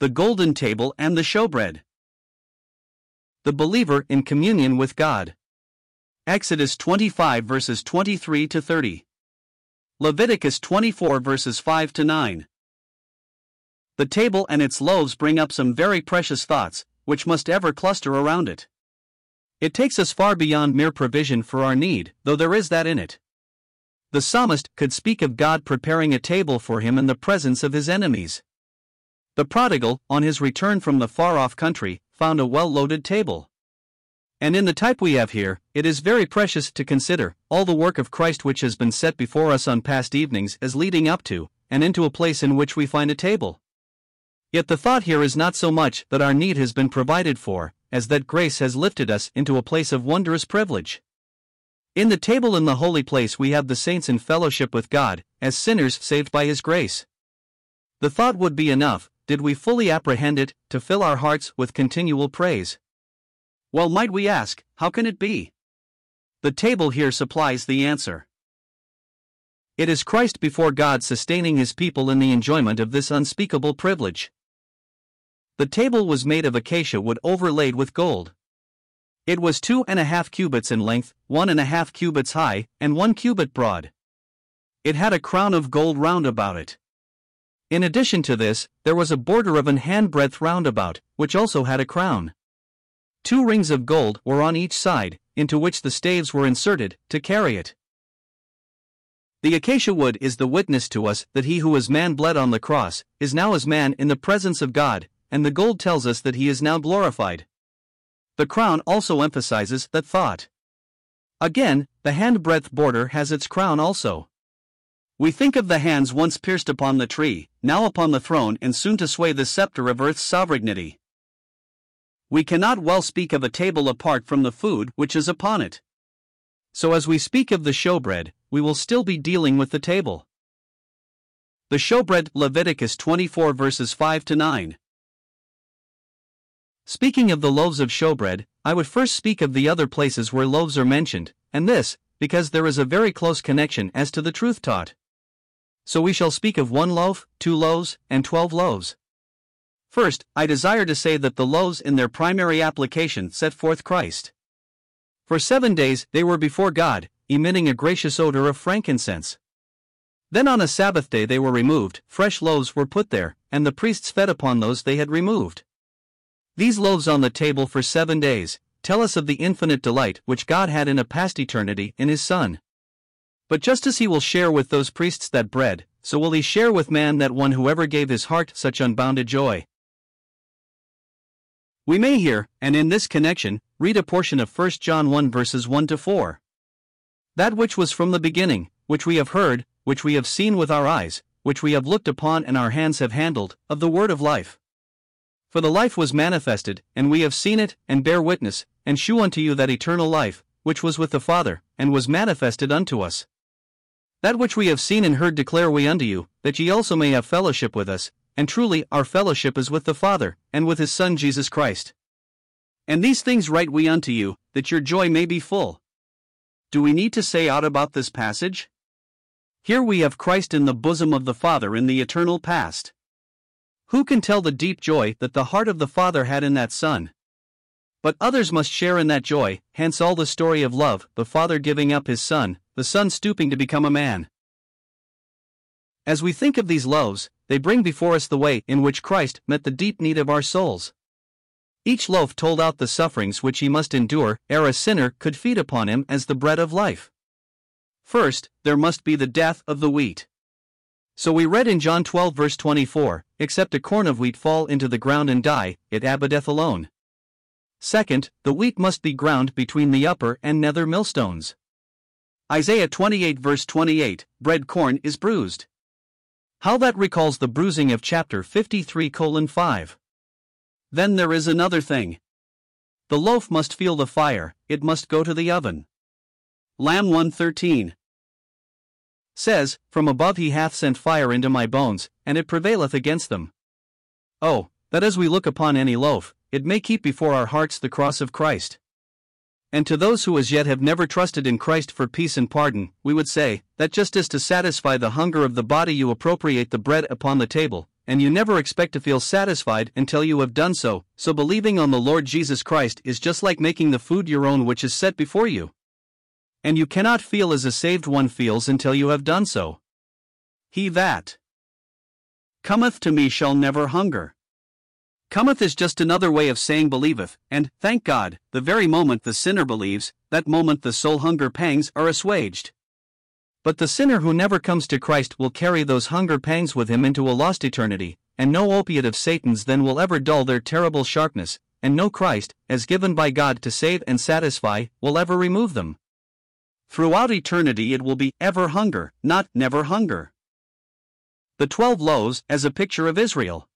The Golden Table and the Showbread. The believer in communion with God. Exodus 25 verses 23 to 30. Leviticus 24 verses 5 to 9. The table and its loaves bring up some very precious thoughts, which must ever cluster around it. It takes us far beyond mere provision for our need, though there is that in it. The psalmist could speak of God preparing a table for him in the presence of his enemies. The prodigal, on his return from the far off country, found a well loaded table. And in the type we have here, it is very precious to consider all the work of Christ which has been set before us on past evenings as leading up to, and into a place in which we find a table. Yet the thought here is not so much that our need has been provided for, as that grace has lifted us into a place of wondrous privilege. In the table in the holy place, we have the saints in fellowship with God, as sinners saved by His grace. The thought would be enough, did we fully apprehend it, to fill our hearts with continual praise? Well, might we ask, how can it be? The table here supplies the answer. It is Christ before God sustaining his people in the enjoyment of this unspeakable privilege. The table was made of acacia wood overlaid with gold. It was two and a half cubits in length, one and a half cubits high, and one cubit broad. It had a crown of gold round about it. In addition to this, there was a border of an handbreadth roundabout, which also had a crown. Two rings of gold were on each side, into which the staves were inserted, to carry it. The acacia wood is the witness to us that he who was man bled on the cross, is now as man in the presence of God, and the gold tells us that he is now glorified. The crown also emphasizes that thought. Again, the handbreadth border has its crown also. We think of the hands once pierced upon the tree, now upon the throne, and soon to sway the scepter of earth's sovereignty. We cannot well speak of a table apart from the food which is upon it. So, as we speak of the showbread, we will still be dealing with the table. The showbread, Leviticus 24 verses 5 to 9. Speaking of the loaves of showbread, I would first speak of the other places where loaves are mentioned, and this, because there is a very close connection as to the truth taught. So we shall speak of one loaf, two loaves, and twelve loaves. First, I desire to say that the loaves in their primary application set forth Christ. For seven days they were before God, emitting a gracious odor of frankincense. Then on a Sabbath day they were removed, fresh loaves were put there, and the priests fed upon those they had removed. These loaves on the table for seven days tell us of the infinite delight which God had in a past eternity in His Son. But just as he will share with those priests that bread, so will he share with man that one who ever gave his heart such unbounded joy. We may here, and in this connection, read a portion of 1 John 1 verses 1 to 4. That which was from the beginning, which we have heard, which we have seen with our eyes, which we have looked upon and our hands have handled, of the word of life. For the life was manifested, and we have seen it, and bear witness, and shew unto you that eternal life, which was with the Father, and was manifested unto us. That which we have seen and heard declare we unto you, that ye also may have fellowship with us, and truly our fellowship is with the Father, and with his Son Jesus Christ. And these things write we unto you, that your joy may be full. Do we need to say aught about this passage? Here we have Christ in the bosom of the Father in the eternal past. Who can tell the deep joy that the heart of the Father had in that Son? But others must share in that joy, hence all the story of love, the Father giving up his Son, the Son stooping to become a man. As we think of these loaves, they bring before us the way in which Christ met the deep need of our souls. Each loaf told out the sufferings which he must endure ere a sinner could feed upon him as the bread of life. First, there must be the death of the wheat. So we read in John 12, verse 24 Except a corn of wheat fall into the ground and die, it abideth alone. Second, the wheat must be ground between the upper and nether millstones. Isaiah 28 verse 28 Bread corn is bruised. How that recalls the bruising of chapter 53 colon 5. Then there is another thing. The loaf must feel the fire, it must go to the oven. Lam 113 says, From above he hath sent fire into my bones, and it prevaileth against them. Oh, that as we look upon any loaf, it may keep before our hearts the cross of Christ. And to those who as yet have never trusted in Christ for peace and pardon, we would say that just as to satisfy the hunger of the body you appropriate the bread upon the table, and you never expect to feel satisfied until you have done so, so believing on the Lord Jesus Christ is just like making the food your own which is set before you. And you cannot feel as a saved one feels until you have done so. He that cometh to me shall never hunger. Cometh is just another way of saying believeth, and, thank God, the very moment the sinner believes, that moment the soul hunger pangs are assuaged. But the sinner who never comes to Christ will carry those hunger pangs with him into a lost eternity, and no opiate of Satan's then will ever dull their terrible sharpness, and no Christ, as given by God to save and satisfy, will ever remove them. Throughout eternity it will be ever hunger, not never hunger. The twelve loaves as a picture of Israel.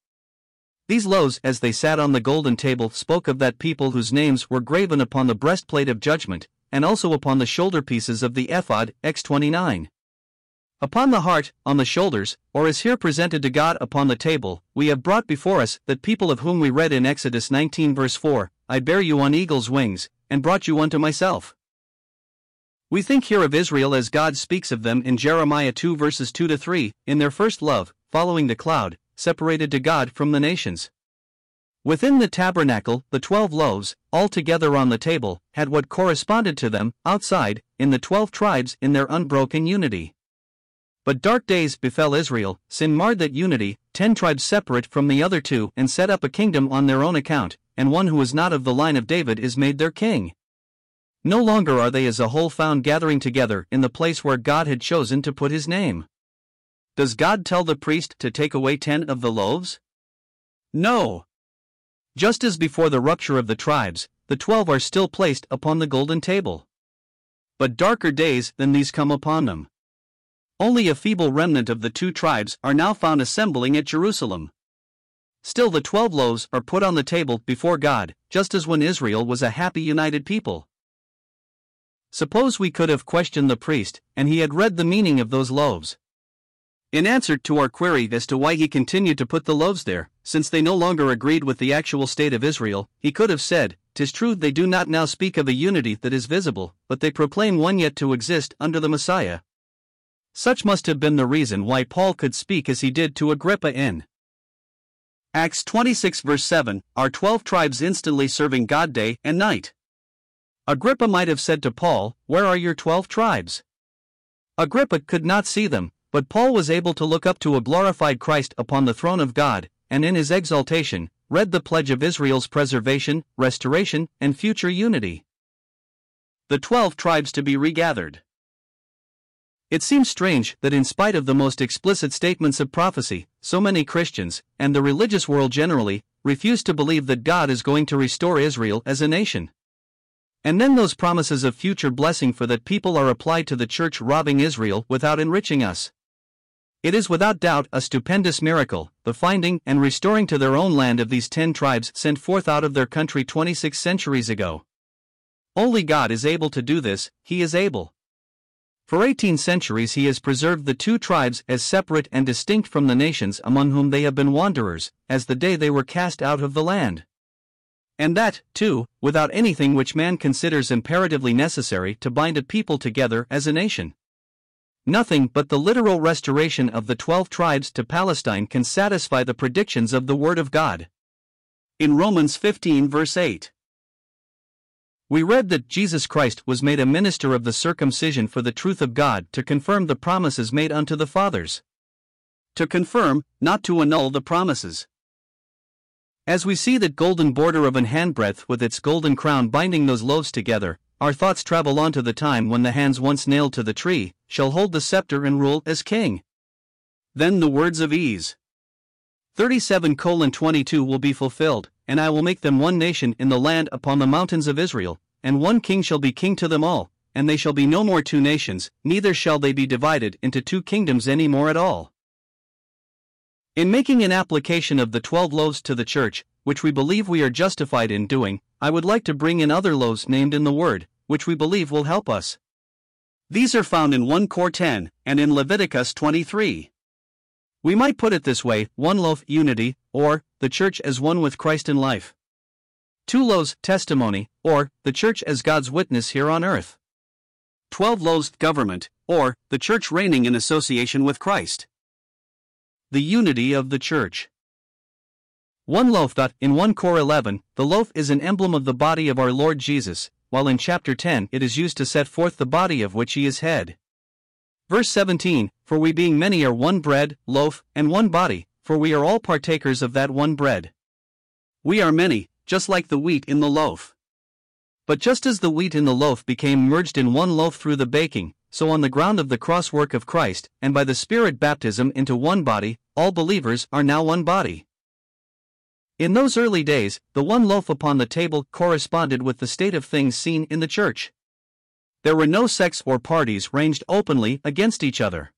These loaves, as they sat on the golden table, spoke of that people whose names were graven upon the breastplate of judgment, and also upon the shoulder pieces of the ephod, Ex 29. Upon the heart, on the shoulders, or as here presented to God upon the table, we have brought before us that people of whom we read in Exodus 19 verse 4, I bear you on eagle's wings, and brought you unto myself. We think here of Israel as God speaks of them in Jeremiah 2 verses 2 to 3, in their first love, following the cloud, separated to God from the nations. Within the tabernacle, the twelve loaves, all together on the table, had what corresponded to them, outside, in the twelve tribes in their unbroken unity. But dark days befell Israel, sin marred that unity, ten tribes separate from the other two, and set up a kingdom on their own account, and one who is not of the line of David is made their king. No longer are they as a whole found gathering together in the place where God had chosen to put his name. Does God tell the priest to take away ten of the loaves? No. Just as before the rupture of the tribes, the twelve are still placed upon the golden table. But darker days than these come upon them. Only a feeble remnant of the two tribes are now found assembling at Jerusalem. Still, the twelve loaves are put on the table before God, just as when Israel was a happy united people. Suppose we could have questioned the priest, and he had read the meaning of those loaves. In answer to our query as to why he continued to put the loaves there, since they no longer agreed with the actual state of Israel, he could have said, Tis true they do not now speak of a unity that is visible, but they proclaim one yet to exist under the Messiah. Such must have been the reason why Paul could speak as he did to Agrippa in Acts 26 verse 7 Are twelve tribes instantly serving God day and night. Agrippa might have said to Paul, Where are your twelve tribes? Agrippa could not see them, but Paul was able to look up to a glorified Christ upon the throne of God, and in his exaltation, read the pledge of Israel's preservation, restoration, and future unity. The twelve tribes to be regathered. It seems strange that, in spite of the most explicit statements of prophecy, so many Christians, and the religious world generally, refuse to believe that God is going to restore Israel as a nation. And then those promises of future blessing for that people are applied to the church robbing Israel without enriching us. It is without doubt a stupendous miracle, the finding and restoring to their own land of these ten tribes sent forth out of their country 26 centuries ago. Only God is able to do this, He is able. For 18 centuries He has preserved the two tribes as separate and distinct from the nations among whom they have been wanderers, as the day they were cast out of the land. And that, too, without anything which man considers imperatively necessary to bind a people together as a nation. Nothing but the literal restoration of the twelve tribes to Palestine can satisfy the predictions of the Word of God. In Romans 15, verse 8, we read that Jesus Christ was made a minister of the circumcision for the truth of God to confirm the promises made unto the fathers. To confirm, not to annul the promises. As we see that golden border of an handbreadth with its golden crown binding those loaves together, our thoughts travel on to the time when the hands once nailed to the tree shall hold the scepter and rule as king. Then the words of Eze 37 22 will be fulfilled, and I will make them one nation in the land upon the mountains of Israel, and one king shall be king to them all, and they shall be no more two nations, neither shall they be divided into two kingdoms any more at all. In making an application of the twelve loaves to the church, which we believe we are justified in doing, I would like to bring in other loaves named in the Word, which we believe will help us. These are found in 1 Cor 10 and in Leviticus 23. We might put it this way one loaf, unity, or the church as one with Christ in life. Two loaves, testimony, or the church as God's witness here on earth. Twelve loaves, government, or the church reigning in association with Christ. The unity of the church. One loaf. In 1 Cor 11, the loaf is an emblem of the body of our Lord Jesus, while in chapter 10 it is used to set forth the body of which he is head. Verse 17 For we being many are one bread, loaf, and one body, for we are all partakers of that one bread. We are many, just like the wheat in the loaf. But just as the wheat in the loaf became merged in one loaf through the baking, so on the ground of the cross work of Christ, and by the Spirit baptism into one body, all believers are now one body. In those early days, the one loaf upon the table corresponded with the state of things seen in the church. There were no sects or parties ranged openly against each other.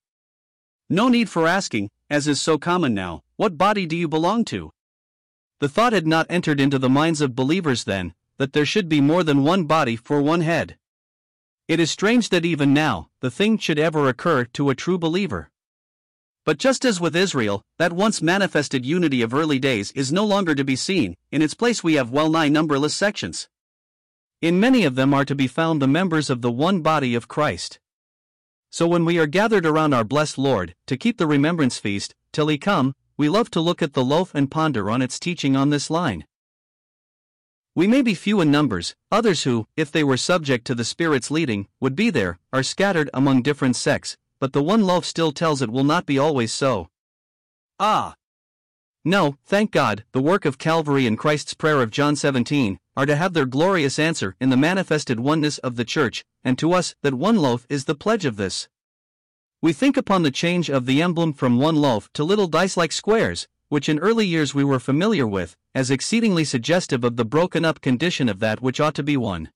No need for asking, as is so common now, what body do you belong to? The thought had not entered into the minds of believers then, that there should be more than one body for one head. It is strange that even now, the thing should ever occur to a true believer. But just as with Israel, that once manifested unity of early days is no longer to be seen, in its place we have well nigh numberless sections. In many of them are to be found the members of the one body of Christ. So when we are gathered around our blessed Lord, to keep the remembrance feast, till he come, we love to look at the loaf and ponder on its teaching on this line. We may be few in numbers, others who, if they were subject to the Spirit's leading, would be there, are scattered among different sects, but the one loaf still tells it will not be always so. Ah! No, thank God, the work of Calvary and Christ's prayer of John 17 are to have their glorious answer in the manifested oneness of the Church, and to us that one loaf is the pledge of this. We think upon the change of the emblem from one loaf to little dice like squares, which in early years we were familiar with, as exceedingly suggestive of the broken up condition of that which ought to be one.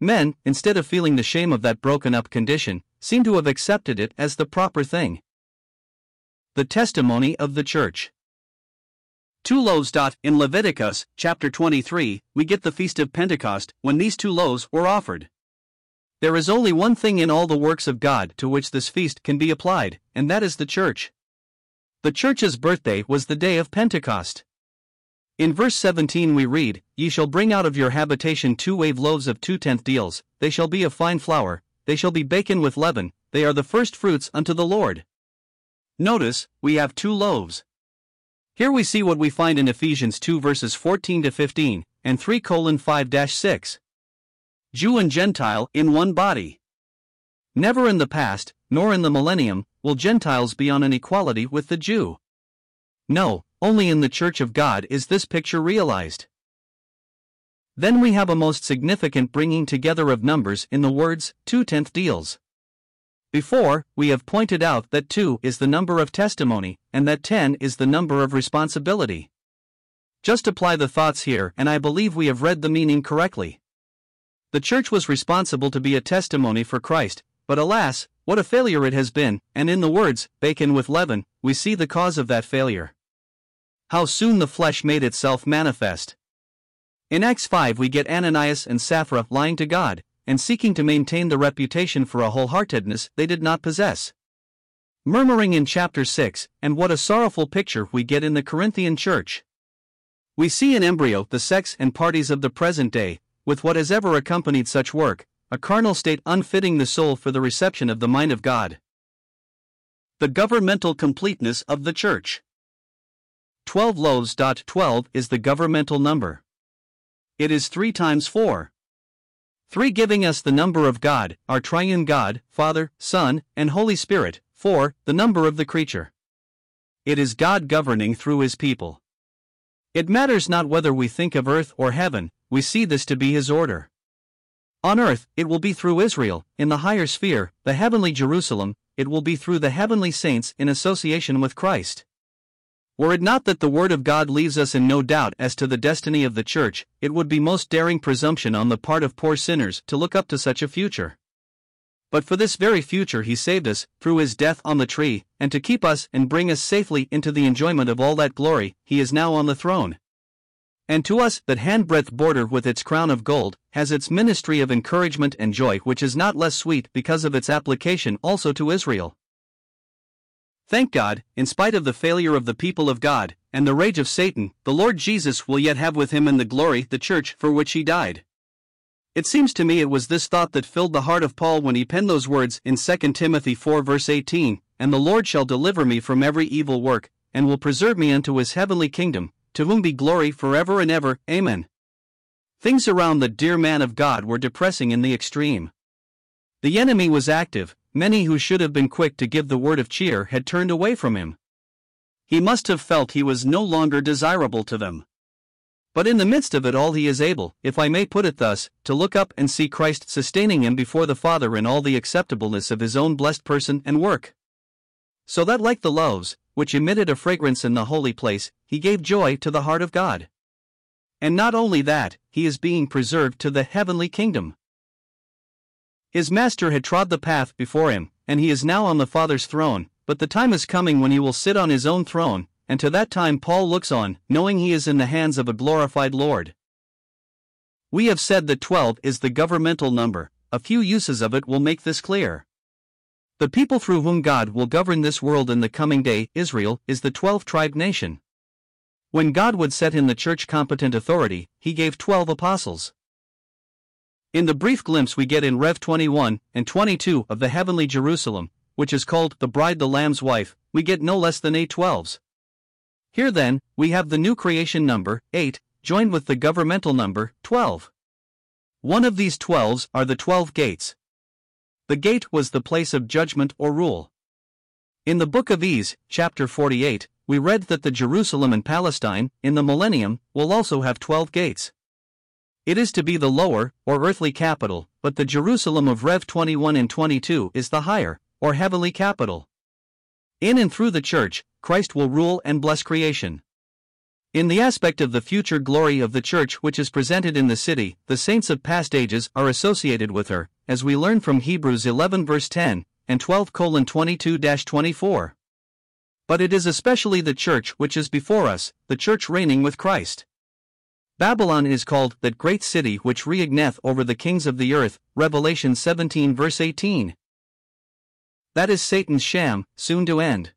Men, instead of feeling the shame of that broken up condition, seem to have accepted it as the proper thing. The testimony of the church. Two loaves. In Leviticus chapter 23, we get the feast of Pentecost when these two loaves were offered. There is only one thing in all the works of God to which this feast can be applied, and that is the church. The church's birthday was the day of Pentecost. In verse 17 we read, Ye shall bring out of your habitation two wave loaves of two tenth deals, they shall be of fine flour, they shall be baken with leaven, they are the first fruits unto the Lord. Notice, we have two loaves. Here we see what we find in Ephesians 2 verses 14 to 15, and 3 colon 5 6. Jew and Gentile in one body. Never in the past, nor in the millennium, will Gentiles be on an equality with the Jew. No, only in the Church of God is this picture realized. Then we have a most significant bringing together of numbers in the words two tenth deals. Before, we have pointed out that 2 is the number of testimony, and that 10 is the number of responsibility. Just apply the thoughts here, and I believe we have read the meaning correctly. The church was responsible to be a testimony for Christ, but alas, what a failure it has been, and in the words, baken with leaven, we see the cause of that failure. How soon the flesh made itself manifest. In Acts 5, we get Ananias and Sapphira lying to God, and seeking to maintain the reputation for a wholeheartedness they did not possess. Murmuring in chapter 6, and what a sorrowful picture we get in the Corinthian church. We see in embryo the sects and parties of the present day, with what has ever accompanied such work, a carnal state unfitting the soul for the reception of the mind of God. The governmental completeness of the church. 12 loaves. 12 is the governmental number. It is 3 times 4. 3 giving us the number of God, our triune God, Father, Son, and Holy Spirit, 4, the number of the creature. It is God governing through His people. It matters not whether we think of earth or heaven, we see this to be His order. On earth, it will be through Israel, in the higher sphere, the heavenly Jerusalem, it will be through the heavenly saints in association with Christ. Were it not that the Word of God leaves us in no doubt as to the destiny of the Church, it would be most daring presumption on the part of poor sinners to look up to such a future. But for this very future He saved us, through His death on the tree, and to keep us and bring us safely into the enjoyment of all that glory, He is now on the throne. And to us, that handbreadth border with its crown of gold, has its ministry of encouragement and joy, which is not less sweet because of its application also to Israel. Thank God, in spite of the failure of the people of God, and the rage of Satan, the Lord Jesus will yet have with him in the glory the church for which he died. It seems to me it was this thought that filled the heart of Paul when he penned those words in 2 Timothy 4 verse 18 And the Lord shall deliver me from every evil work, and will preserve me unto his heavenly kingdom, to whom be glory forever and ever. Amen. Things around the dear man of God were depressing in the extreme. The enemy was active, many who should have been quick to give the word of cheer had turned away from him. He must have felt he was no longer desirable to them. But in the midst of it all, he is able, if I may put it thus, to look up and see Christ sustaining him before the Father in all the acceptableness of his own blessed person and work. So that, like the loaves, which emitted a fragrance in the holy place, he gave joy to the heart of God. And not only that, he is being preserved to the heavenly kingdom. His master had trod the path before him, and he is now on the Father's throne, but the time is coming when he will sit on his own throne, and to that time Paul looks on, knowing he is in the hands of a glorified Lord. We have said that 12 is the governmental number, a few uses of it will make this clear. The people through whom God will govern this world in the coming day, Israel, is the 12 tribe nation. When God would set in the church competent authority, he gave 12 apostles. In the brief glimpse we get in Rev 21 and 22 of the heavenly Jerusalem, which is called the bride the Lamb's wife, we get no less than eight twelves. Here then, we have the new creation number, 8, joined with the governmental number, 12. One of these twelves are the twelve gates. The gate was the place of judgment or rule. In the book of Eze, chapter 48, we read that the Jerusalem in Palestine, in the millennium, will also have twelve gates. It is to be the lower, or earthly capital, but the Jerusalem of Rev 21 and 22 is the higher, or heavenly capital. In and through the church, Christ will rule and bless creation. In the aspect of the future glory of the church which is presented in the city, the saints of past ages are associated with her, as we learn from Hebrews 11 verse 10 and 12 22 24. But it is especially the church which is before us, the church reigning with Christ. Babylon is called that great city which reigneth over the kings of the earth, Revelation 17 verse 18. That is Satan's sham, soon to end.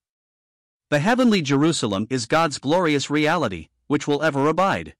The heavenly Jerusalem is God's glorious reality, which will ever abide.